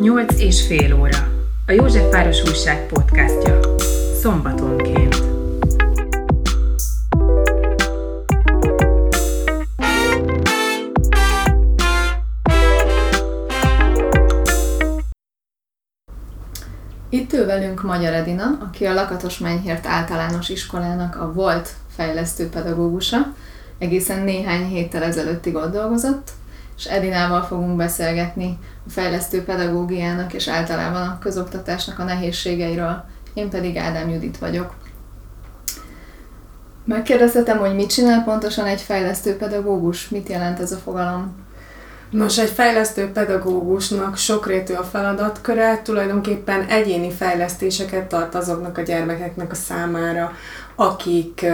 Nyolc és fél óra. A Józsefváros Újság podcastja. Szombatonként. Itt ül velünk Magyar Edina, aki a Lakatos Menyhért általános iskolának a volt fejlesztő pedagógusa. Egészen néhány héttel ezelőttig ott dolgozott, és Edinával fogunk beszélgetni a fejlesztő pedagógiának és általában a közoktatásnak a nehézségeiről. Én pedig Ádám Judit vagyok. Megkérdeztetem, hogy mit csinál pontosan egy fejlesztő pedagógus? Mit jelent ez a fogalom? Nos, egy fejlesztő pedagógusnak sokrétű a feladatköre, tulajdonképpen egyéni fejlesztéseket tart azoknak a gyermekeknek a számára, akik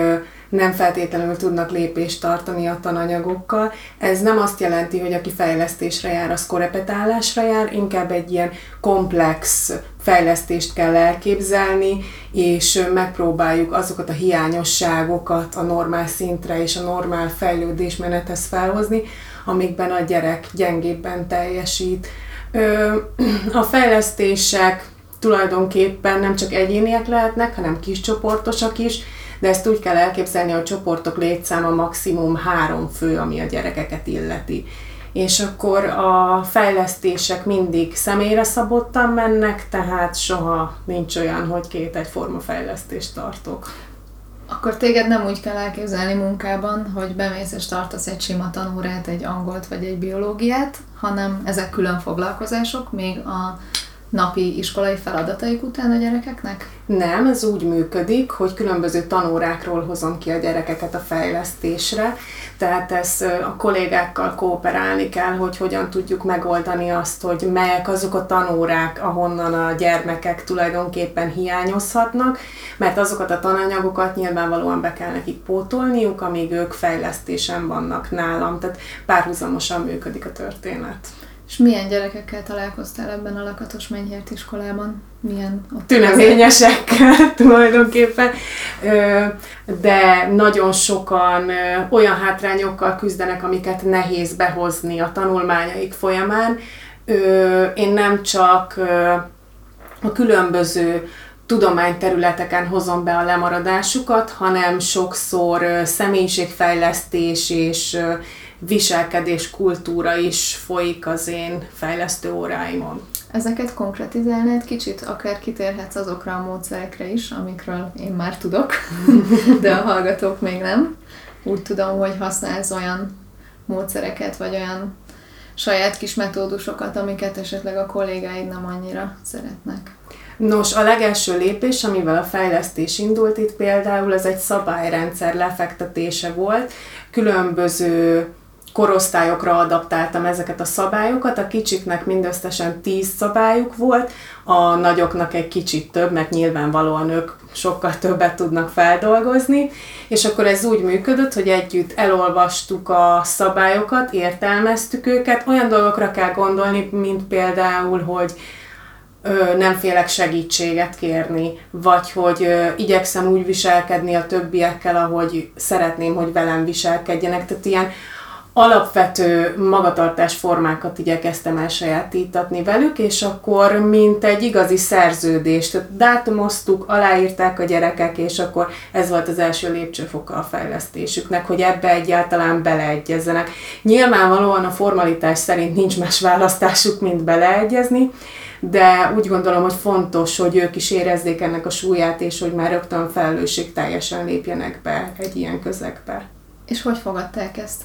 nem feltétlenül tudnak lépést tartani a tananyagokkal. Ez nem azt jelenti, hogy aki fejlesztésre jár, az korepetálásra jár, inkább egy ilyen komplex fejlesztést kell elképzelni, és megpróbáljuk azokat a hiányosságokat a normál szintre és a normál fejlődésmenethez felhozni, amikben a gyerek gyengébben teljesít. A fejlesztések tulajdonképpen nem csak egyéniek lehetnek, hanem kiscsoportosak is, de ezt úgy kell elképzelni, hogy a csoportok létszáma maximum három fő, ami a gyerekeket illeti. És akkor a fejlesztések mindig személyre szabottan mennek, tehát soha nincs olyan, hogy két egyforma fejlesztést tartok. Akkor téged nem úgy kell elképzelni munkában, hogy bemész és tartasz egy sima tanórát, egy angolt vagy egy biológiát, hanem ezek külön foglalkozások, még a napi iskolai feladataik után a gyerekeknek? Nem, ez úgy működik, hogy különböző tanórákról hozom ki a gyerekeket a fejlesztésre, tehát ez a kollégákkal kooperálni kell, hogy hogyan tudjuk megoldani azt, hogy melyek azok a tanórák, ahonnan a gyermekek tulajdonképpen hiányozhatnak, mert azokat a tananyagokat nyilvánvalóan be kell nekik pótolniuk, amíg ők fejlesztésen vannak nálam, tehát párhuzamosan működik a történet. És milyen gyerekekkel találkoztál ebben a lakatos menyhért iskolában? Milyen ott Tüneményesekkel tulajdonképpen, de nagyon sokan olyan hátrányokkal küzdenek, amiket nehéz behozni a tanulmányaik folyamán. Én nem csak a különböző tudományterületeken hozom be a lemaradásukat, hanem sokszor személyiségfejlesztés és viselkedés kultúra is folyik az én fejlesztő óráimon. Ezeket konkretizálnád kicsit, akár kitérhetsz azokra a módszerekre is, amikről én már tudok, de a hallgatók még nem. Úgy tudom, hogy használsz olyan módszereket, vagy olyan saját kis metódusokat, amiket esetleg a kollégáid nem annyira szeretnek. Nos, a legelső lépés, amivel a fejlesztés indult itt például, ez egy szabályrendszer lefektetése volt. Különböző korosztályokra adaptáltam ezeket a szabályokat. A kicsiknek mindösszesen 10 szabályuk volt, a nagyoknak egy kicsit több, mert nyilvánvalóan ők sokkal többet tudnak feldolgozni, és akkor ez úgy működött, hogy együtt elolvastuk a szabályokat, értelmeztük őket, olyan dolgokra kell gondolni, mint például, hogy nem félek segítséget kérni, vagy hogy igyekszem úgy viselkedni a többiekkel, ahogy szeretném, hogy velem viselkedjenek. Tehát ilyen alapvető magatartás formákat igyekeztem elsajátítatni velük, és akkor mint egy igazi szerződést, tehát dátumoztuk, aláírták a gyerekek, és akkor ez volt az első lépcsőfoka a fejlesztésüknek, hogy ebbe egyáltalán beleegyezzenek. Nyilvánvalóan a formalitás szerint nincs más választásuk, mint beleegyezni, de úgy gondolom, hogy fontos, hogy ők is érezzék ennek a súlyát, és hogy már rögtön felelősség teljesen lépjenek be egy ilyen közegbe. És hogy fogadták ezt?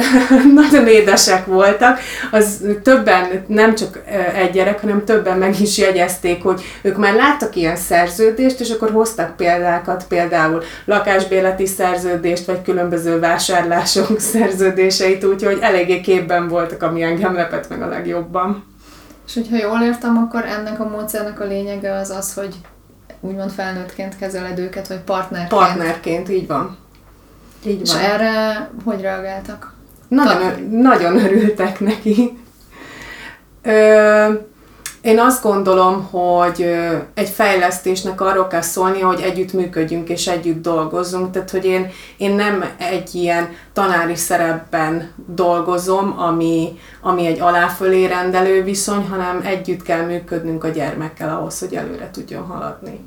nagyon édesek voltak, az többen, nem csak egy gyerek, hanem többen meg is jegyezték, hogy ők már láttak ilyen szerződést, és akkor hoztak példákat, például lakásbéleti szerződést, vagy különböző vásárlások szerződéseit, úgyhogy eléggé képben voltak, ami engem lepett meg a legjobban. És hogyha jól értem, akkor ennek a módszernek a lényege az az, hogy úgymond felnőttként kezeled őket, vagy partnerként. Partnerként, így van. Így van. És erre hogy reagáltak? Nagyon, nagyon örültek neki. Ö, Én azt gondolom, hogy egy fejlesztésnek arról kell szólni, hogy együtt működjünk és együtt dolgozzunk. Tehát, hogy én, én nem egy ilyen tanári szerepben dolgozom, ami, ami egy aláfölé rendelő viszony, hanem együtt kell működnünk a gyermekkel ahhoz, hogy előre tudjon haladni.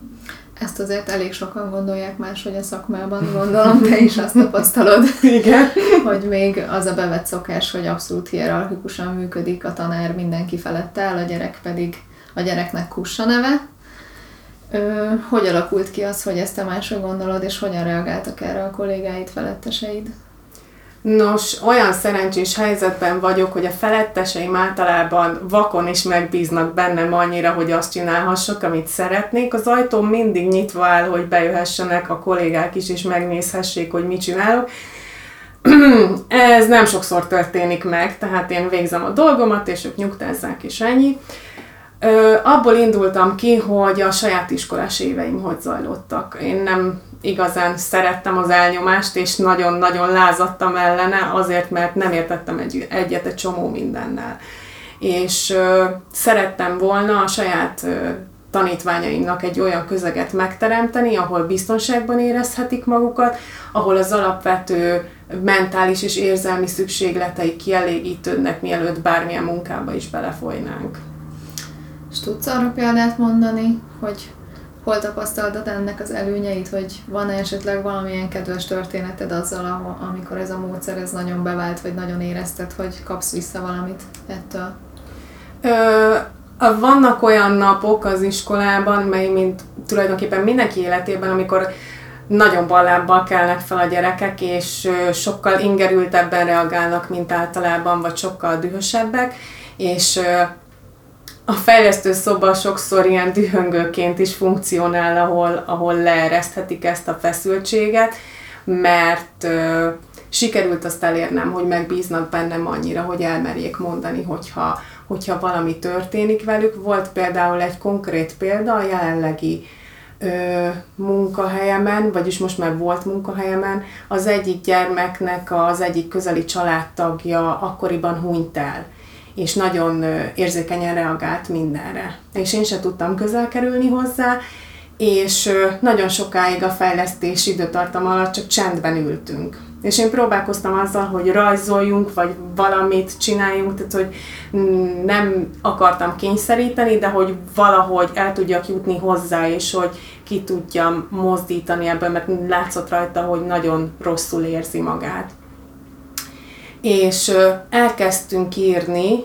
Ezt azért elég sokan gondolják máshogy a szakmában, gondolom, te is azt tapasztalod. Igen. hogy még az a bevett szokás, hogy abszolút hierarchikusan működik a tanár mindenki felett áll, a gyerek pedig a gyereknek kussa neve. Ö, hogy alakult ki az, hogy ezt te máshogy gondolod, és hogyan reagáltak erre a kollégáid, feletteseid? Nos, olyan szerencsés helyzetben vagyok, hogy a feletteseim általában vakon is megbíznak bennem annyira, hogy azt csinálhassak, amit szeretnék. Az ajtóm mindig nyitva áll, hogy bejöhessenek a kollégák is, és megnézhessék, hogy mit csinálok. Ez nem sokszor történik meg, tehát én végzem a dolgomat, és ők nyugtázzák, és ennyi. Ö, abból indultam ki, hogy a saját iskolás éveim hogy zajlottak. Én nem igazán szerettem az elnyomást, és nagyon-nagyon lázadtam ellene, azért, mert nem értettem egy, egyet egy csomó mindennel. És ö, szerettem volna a saját ö, tanítványaimnak egy olyan közeget megteremteni, ahol biztonságban érezhetik magukat, ahol az alapvető mentális és érzelmi szükségleteik kielégítődnek, mielőtt bármilyen munkába is belefolynánk. És tudsz arra példát mondani, hogy hol tapasztaltad ennek az előnyeit, hogy van -e esetleg valamilyen kedves történeted azzal, amikor ez a módszer ez nagyon bevált, vagy nagyon érezted, hogy kapsz vissza valamit ettől? Ö, vannak olyan napok az iskolában, mely mint tulajdonképpen mindenki életében, amikor nagyon ballábbal kelnek fel a gyerekek, és sokkal ingerültebben reagálnak, mint általában, vagy sokkal dühösebbek, és a fejlesztő szoba sokszor ilyen dühöngőként is funkcionál, ahol, ahol leereszthetik ezt a feszültséget, mert ö, sikerült azt elérnem, hogy megbíznak bennem annyira, hogy elmerjék mondani, hogyha, hogyha valami történik velük. Volt például egy konkrét példa a jelenlegi ö, munkahelyemen, vagyis most már volt munkahelyemen, az egyik gyermeknek az egyik közeli családtagja akkoriban hunyt el és nagyon érzékenyen reagált mindenre. És én sem tudtam közel kerülni hozzá, és nagyon sokáig a fejlesztés időtartam alatt csak csendben ültünk. És én próbálkoztam azzal, hogy rajzoljunk, vagy valamit csináljunk, tehát hogy nem akartam kényszeríteni, de hogy valahogy el tudjak jutni hozzá, és hogy ki tudjam mozdítani ebből, mert látszott rajta, hogy nagyon rosszul érzi magát és elkezdtünk írni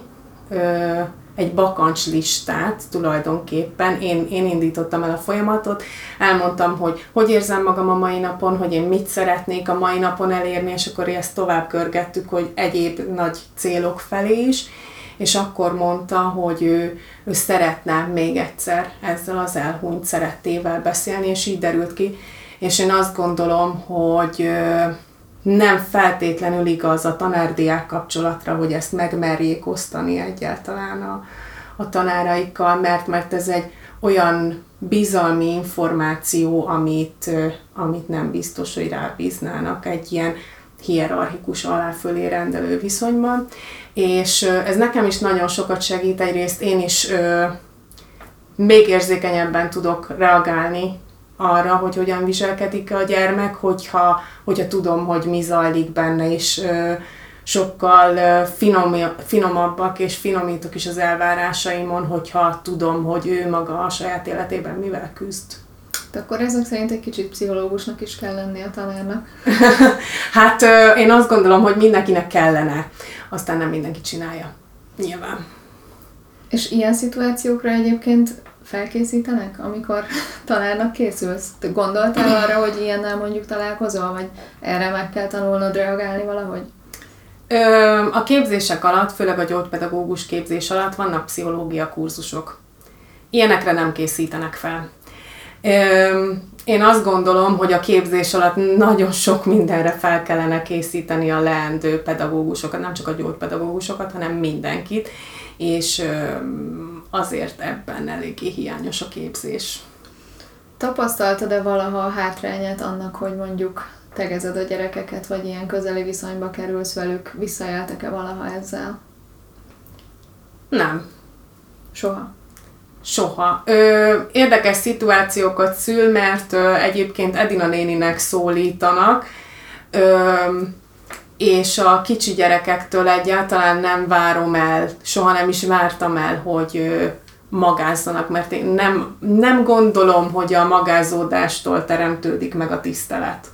egy bakancs listát tulajdonképpen. Én, én indítottam el a folyamatot, elmondtam, hogy hogy érzem magam a mai napon, hogy én mit szeretnék a mai napon elérni, és akkor ezt tovább körgettük, hogy egyéb nagy célok felé is, és akkor mondta, hogy ő, ő szeretne még egyszer ezzel az elhunyt szerettével beszélni, és így derült ki. És én azt gondolom, hogy nem feltétlenül igaz a tanárdiák kapcsolatra, hogy ezt megmerjék osztani egyáltalán a, a tanáraikkal, mert, mert ez egy olyan bizalmi információ, amit, amit nem biztos, hogy rábíznának egy ilyen hierarchikus aláfölé rendelő viszonyban. És ez nekem is nagyon sokat segít, egyrészt én is ö, még érzékenyebben tudok reagálni arra, hogy hogyan viselkedik a gyermek, hogyha, hogyha tudom, hogy mi zajlik benne, és ö, sokkal finom, finomabbak, és finomítok is az elvárásaimon, hogyha tudom, hogy ő maga a saját életében mivel küzd. De akkor ezek szerint egy kicsit pszichológusnak is kell lenni a tanárnak? hát én azt gondolom, hogy mindenkinek kellene, aztán nem mindenki csinálja. Nyilván. És ilyen szituációkra egyébként felkészítenek, amikor tanárnak készülsz? Te gondoltál arra, hogy ilyennel mondjuk találkozol, vagy erre meg kell tanulnod reagálni valahogy? A képzések alatt, főleg a gyógypedagógus képzés alatt vannak pszichológia kurzusok. Ilyenekre nem készítenek fel. Én azt gondolom, hogy a képzés alatt nagyon sok mindenre fel kellene készíteni a leendő pedagógusokat, nem csak a gyógypedagógusokat, hanem mindenkit, és azért ebben eléggé hiányos a képzés. Tapasztaltad-e valaha a hátrányát annak, hogy mondjuk tegezed a gyerekeket, vagy ilyen közeli viszonyba kerülsz velük? Visszajeltek-e valaha ezzel? Nem. Soha? Soha. Ö, érdekes szituációkat szül, mert ö, egyébként Edina néninek szólítanak, ö, és a kicsi gyerekektől egyáltalán nem várom el, soha nem is vártam el, hogy magázzanak, mert én nem, nem gondolom, hogy a magázódástól teremtődik meg a tisztelet.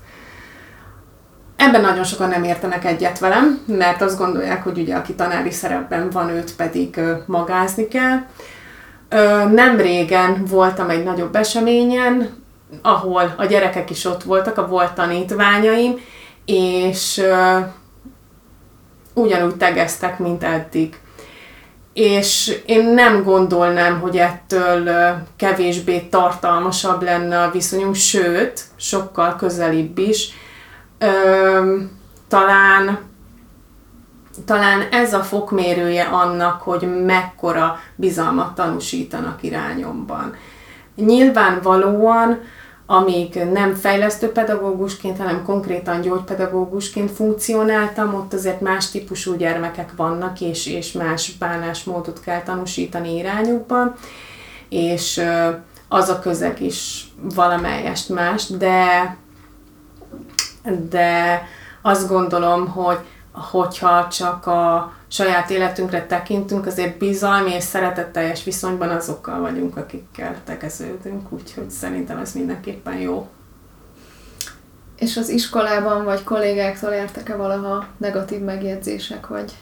Ebben nagyon sokan nem értenek egyet velem, mert azt gondolják, hogy ugye aki tanári szerepben van, őt pedig magázni kell. Nem régen voltam egy nagyobb eseményen, ahol a gyerekek is ott voltak, a volt tanítványaim, és ugyanúgy tegeztek, mint eddig. És én nem gondolnám, hogy ettől kevésbé tartalmasabb lenne a viszonyunk, sőt, sokkal közelibb is ö, talán talán ez a fokmérője annak, hogy mekkora bizalmat tanúsítanak irányomban. Nyilvánvalóan, amíg nem fejlesztő pedagógusként, hanem konkrétan gyógypedagógusként funkcionáltam, ott azért más típusú gyermekek vannak, és, és más bánásmódot kell tanúsítani irányukban, és az a közeg is valamelyest más, de de azt gondolom, hogy hogyha csak a saját életünkre tekintünk, azért bizalmi és szeretetteljes viszonyban azokkal vagyunk, akikkel tegeződünk, úgyhogy szerintem ez mindenképpen jó. És az iskolában vagy kollégáktól értek-e valaha negatív megjegyzések, vagy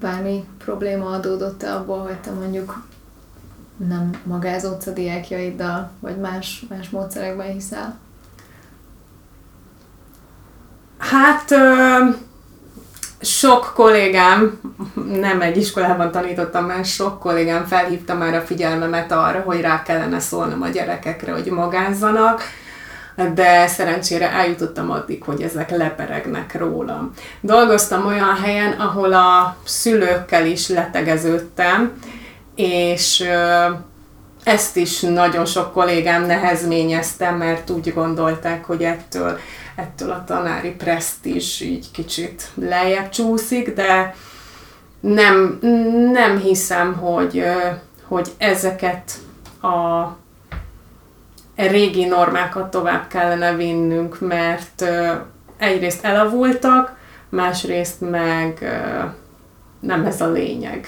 bármi probléma adódott-e abból, hogy te mondjuk nem magázódsz a diákjaiddal, vagy más, más módszerekben hiszel? Hát sok kollégám, nem egy iskolában tanítottam, mert sok kollégám felhívta már a figyelmemet arra, hogy rá kellene szólnom a gyerekekre, hogy magázzanak, de szerencsére eljutottam addig, hogy ezek leperegnek rólam. Dolgoztam olyan helyen, ahol a szülőkkel is letegeződtem, és ezt is nagyon sok kollégám nehezményeztem, mert úgy gondolták, hogy ettől ettől a tanári presztízs így kicsit lejjebb csúszik, de nem, nem hiszem, hogy, hogy ezeket a régi normákat tovább kellene vinnünk, mert egyrészt elavultak, másrészt meg nem ez a lényeg.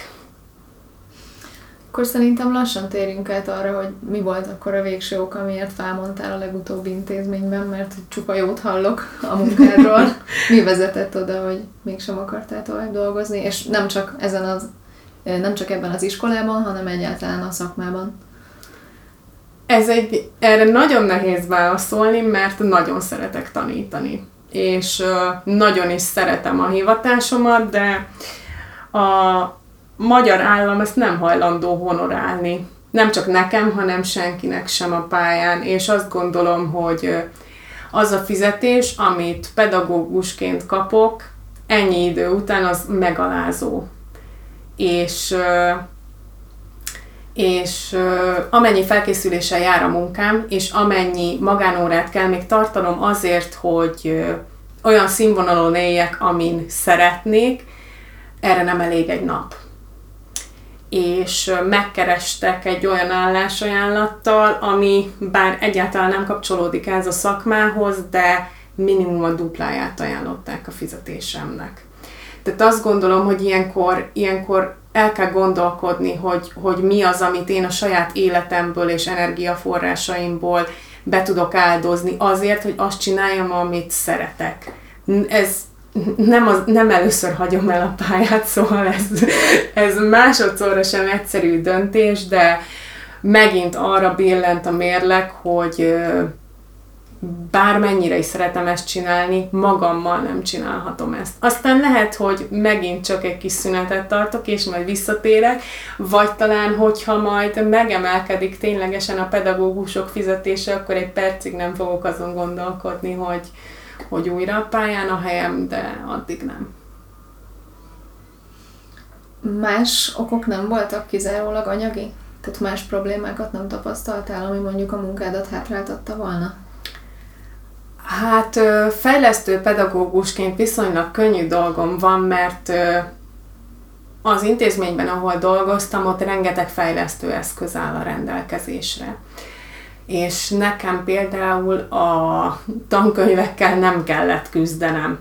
Akkor szerintem lassan térjünk át arra, hogy mi volt akkor a végső ok, amiért felmondtál a legutóbbi intézményben, mert csupa jót hallok a munkádról. mi vezetett oda, hogy mégsem akartál tovább dolgozni, és nem csak ezen az nem csak ebben az iskolában, hanem egyáltalán a szakmában. Ez egy, erre nagyon nehéz válaszolni, mert nagyon szeretek tanítani. És nagyon is szeretem a hivatásomat, de a, magyar állam ezt nem hajlandó honorálni. Nem csak nekem, hanem senkinek sem a pályán, és azt gondolom, hogy az a fizetés, amit pedagógusként kapok, ennyi idő után az megalázó. És és amennyi felkészüléssel jár a munkám, és amennyi magánórát kell még tartanom azért, hogy olyan színvonalon éljek, amin szeretnék, erre nem elég egy nap és megkerestek egy olyan állásajánlattal, ami bár egyáltalán nem kapcsolódik ez a szakmához, de minimum a dupláját ajánlották a fizetésemnek. Tehát azt gondolom, hogy ilyenkor, ilyenkor el kell gondolkodni, hogy, hogy mi az, amit én a saját életemből és energiaforrásaimból be tudok áldozni azért, hogy azt csináljam, amit szeretek. Ez nem, az, nem először hagyom el a pályát, szóval ez, ez másodszorra sem egyszerű döntés, de megint arra billent a mérleg, hogy bármennyire is szeretem ezt csinálni, magammal nem csinálhatom ezt. Aztán lehet, hogy megint csak egy kis szünetet tartok, és majd visszatérek, vagy talán, hogyha majd megemelkedik ténylegesen a pedagógusok fizetése, akkor egy percig nem fogok azon gondolkodni, hogy, hogy újra a pályán a helyem, de addig nem. Más okok nem voltak kizárólag anyagi? Tehát más problémákat nem tapasztaltál, ami mondjuk a munkádat hátráltatta volna? Hát fejlesztő pedagógusként viszonylag könnyű dolgom van, mert az intézményben, ahol dolgoztam, ott rengeteg fejlesztő eszköz áll a rendelkezésre. És nekem például a tankönyvekkel nem kellett küzdenem.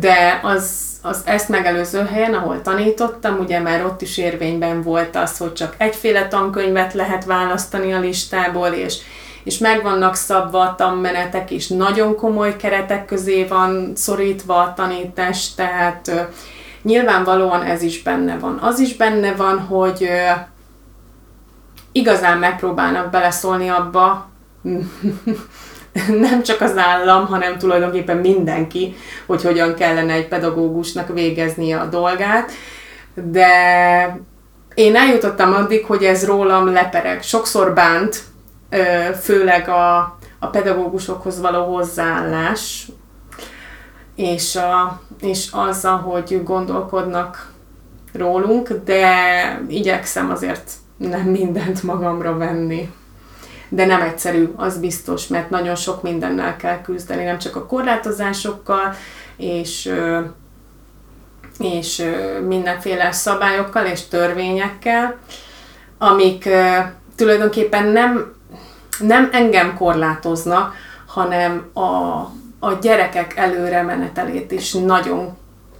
De az, az ezt megelőző helyen, ahol tanítottam, ugye már ott is érvényben volt az, hogy csak egyféle tankönyvet lehet választani a listából, és és meg vannak szabva a tanmenetek, és nagyon komoly keretek közé van szorítva a tanítás, tehát nyilvánvalóan ez is benne van. Az is benne van, hogy igazán megpróbálnak beleszólni abba, nem csak az állam, hanem tulajdonképpen mindenki, hogy hogyan kellene egy pedagógusnak végeznie a dolgát, de én eljutottam addig, hogy ez rólam lepereg. Sokszor bánt, főleg a, a pedagógusokhoz való hozzáállás, és, a, és az, ahogy gondolkodnak rólunk, de igyekszem azért nem mindent magamra venni. De nem egyszerű, az biztos, mert nagyon sok mindennel kell küzdeni, nem csak a korlátozásokkal, és, és mindenféle szabályokkal és törvényekkel, amik tulajdonképpen nem nem engem korlátoznak, hanem a, a gyerekek előre menetelét is nagyon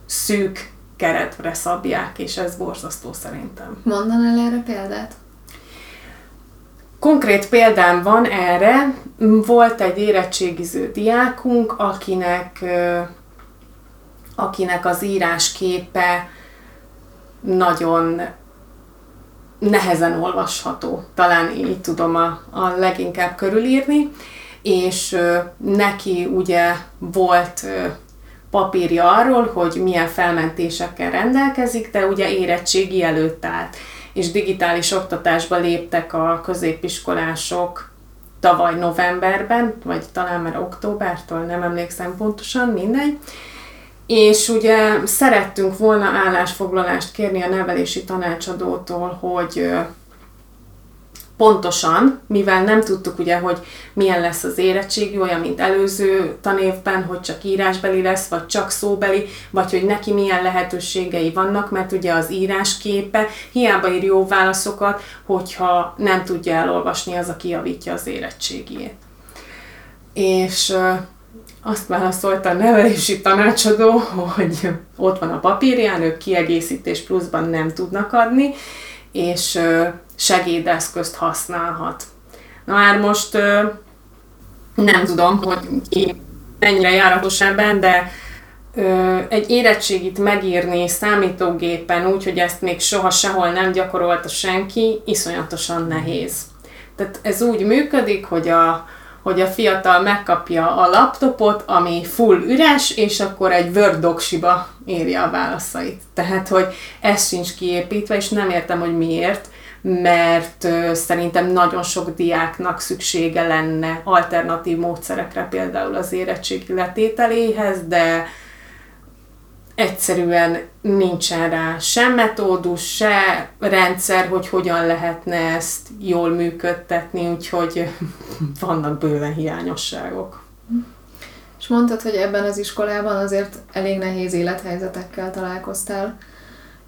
szűk keretre szabják, és ez borzasztó szerintem. Mondanál erre példát? Konkrét példám van erre. Volt egy érettségiző diákunk, akinek, akinek az írásképe nagyon nehezen olvasható, talán így tudom a, a leginkább körülírni, és neki ugye volt papírja arról, hogy milyen felmentésekkel rendelkezik, de ugye érettségi előtt állt, és digitális oktatásba léptek a középiskolások tavaly novemberben, vagy talán már októbertől, nem emlékszem pontosan, mindegy, és ugye szerettünk volna állásfoglalást kérni a nevelési tanácsadótól, hogy pontosan, mivel nem tudtuk ugye, hogy milyen lesz az érettségi, olyan, mint előző tanévben, hogy csak írásbeli lesz, vagy csak szóbeli, vagy hogy neki milyen lehetőségei vannak, mert ugye az írásképe hiába ír jó válaszokat, hogyha nem tudja elolvasni az, aki javítja az érettségiét. És azt válaszolta a nevelési tanácsadó, hogy ott van a papírján, ők kiegészítés pluszban nem tudnak adni, és segédeszközt használhat. Na már most nem tudom, hogy ki mennyire járatos ebben, de egy érettségit megírni számítógépen úgy, hogy ezt még soha sehol nem gyakorolta senki, iszonyatosan nehéz. Tehát ez úgy működik, hogy a, hogy a fiatal megkapja a laptopot, ami full üres, és akkor egy Word doksiba írja a válaszait. Tehát, hogy ez sincs kiépítve, és nem értem, hogy miért, mert szerintem nagyon sok diáknak szüksége lenne alternatív módszerekre, például az érettségi letételéhez, de egyszerűen nincsen rá sem metódus, se rendszer, hogy hogyan lehetne ezt jól működtetni, úgyhogy vannak bőven hiányosságok. És mondtad, hogy ebben az iskolában azért elég nehéz élethelyzetekkel találkoztál.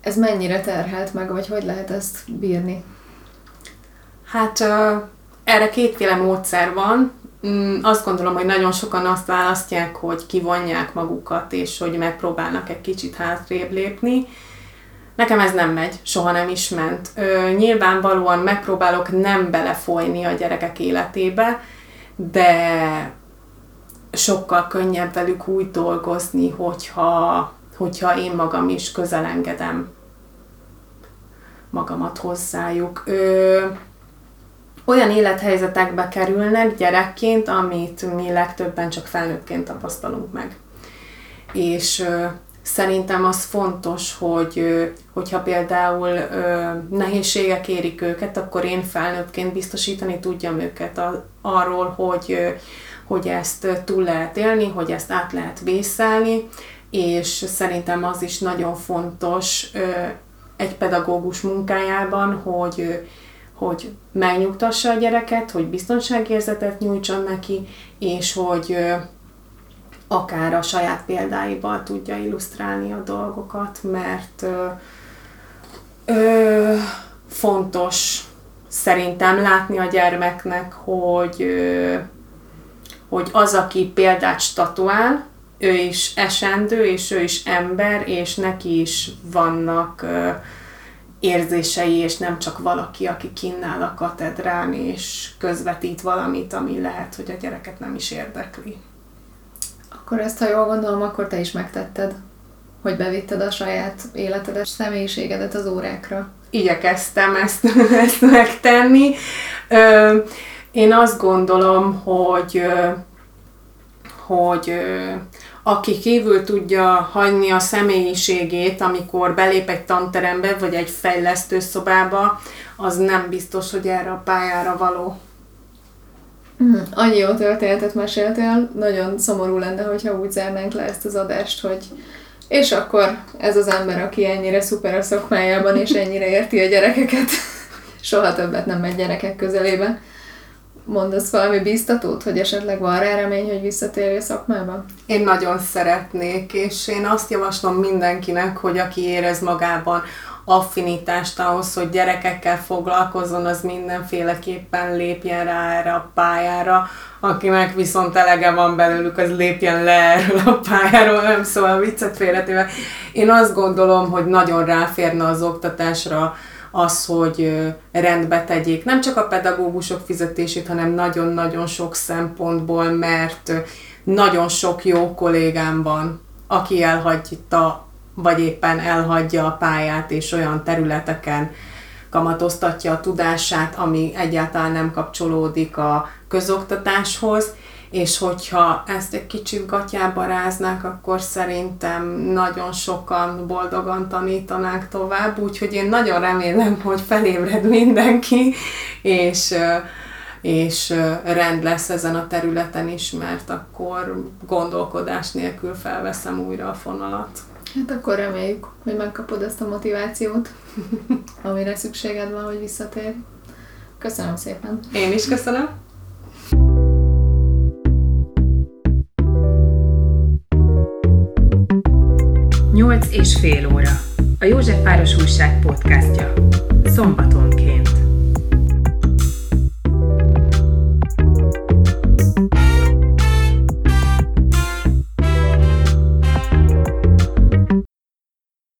Ez mennyire terhelt meg, vagy hogy lehet ezt bírni? Hát erre kétféle módszer van. Mm, azt gondolom, hogy nagyon sokan azt választják, hogy kivonják magukat, és hogy megpróbálnak egy kicsit hátrébb lépni. Nekem ez nem megy, soha nem is ment. Ö, nyilvánvalóan megpróbálok nem belefolyni a gyerekek életébe, de sokkal könnyebb velük úgy dolgozni, hogyha, hogyha én magam is közelengedem magamat hozzájuk. Ö, olyan élethelyzetekbe kerülnek gyerekként, amit mi legtöbben csak felnőttként tapasztalunk meg. És ö, szerintem az fontos, hogy ö, hogyha például ö, nehézségek érik őket, akkor én felnőttként biztosítani tudjam őket a, arról, hogy, ö, hogy ezt túl lehet élni, hogy ezt át lehet vészelni, és szerintem az is nagyon fontos ö, egy pedagógus munkájában, hogy hogy megnyugtassa a gyereket, hogy biztonságérzetet nyújtson neki, és hogy akár a saját példáival tudja illusztrálni a dolgokat, mert Ö, fontos szerintem látni a gyermeknek, hogy, ö, hogy az, aki példát statuál, ő is esendő, és ő is ember, és neki is vannak ö, érzései, és nem csak valaki, aki kinnál a katedrán, és közvetít valamit, ami lehet, hogy a gyereket nem is érdekli. Akkor ezt, ha jól gondolom, akkor te is megtetted, hogy bevitted a saját életedet, személyiségedet az órákra. Igyekeztem ezt, ezt megtenni. Ö, én azt gondolom, hogy, hogy aki kívül tudja hagyni a személyiségét, amikor belép egy tanterembe, vagy egy fejlesztő szobába, az nem biztos, hogy erre a pályára való. Mm, annyi jó történetet meséltél, nagyon szomorú lenne, hogyha úgy zárnánk le ezt az adást, hogy és akkor ez az ember, aki ennyire szuper a szakmájában, és ennyire érti a gyerekeket, soha többet nem megy gyerekek közelébe. Mondasz valami biztatót, hogy esetleg van rá remény, hogy visszatérj a szakmába? Én nagyon szeretnék, és én azt javaslom mindenkinek, hogy aki érez magában affinitást ahhoz, hogy gyerekekkel foglalkozzon, az mindenféleképpen lépjen rá erre a pályára. Akinek viszont elege van belőlük, az lépjen le erről a pályáról, nem szóval viccet félretéve. Én azt gondolom, hogy nagyon ráférne az oktatásra az, hogy rendbe tegyék. Nem csak a pedagógusok fizetését, hanem nagyon-nagyon sok szempontból, mert nagyon sok jó kollégám van, aki elhagyta, vagy éppen elhagyja a pályát, és olyan területeken kamatoztatja a tudását, ami egyáltalán nem kapcsolódik a közoktatáshoz, és hogyha ezt egy kicsit gatyába ráznák, akkor szerintem nagyon sokan boldogan tanítanák tovább, úgyhogy én nagyon remélem, hogy felébred mindenki, és, és rend lesz ezen a területen is, mert akkor gondolkodás nélkül felveszem újra a fonalat. Hát akkor reméljük, hogy megkapod ezt a motivációt, amire szükséged van, hogy visszatér. Köszönöm szépen! Én is köszönöm! Nyolc és fél óra. A József Város Újság podcastja. Szombaton.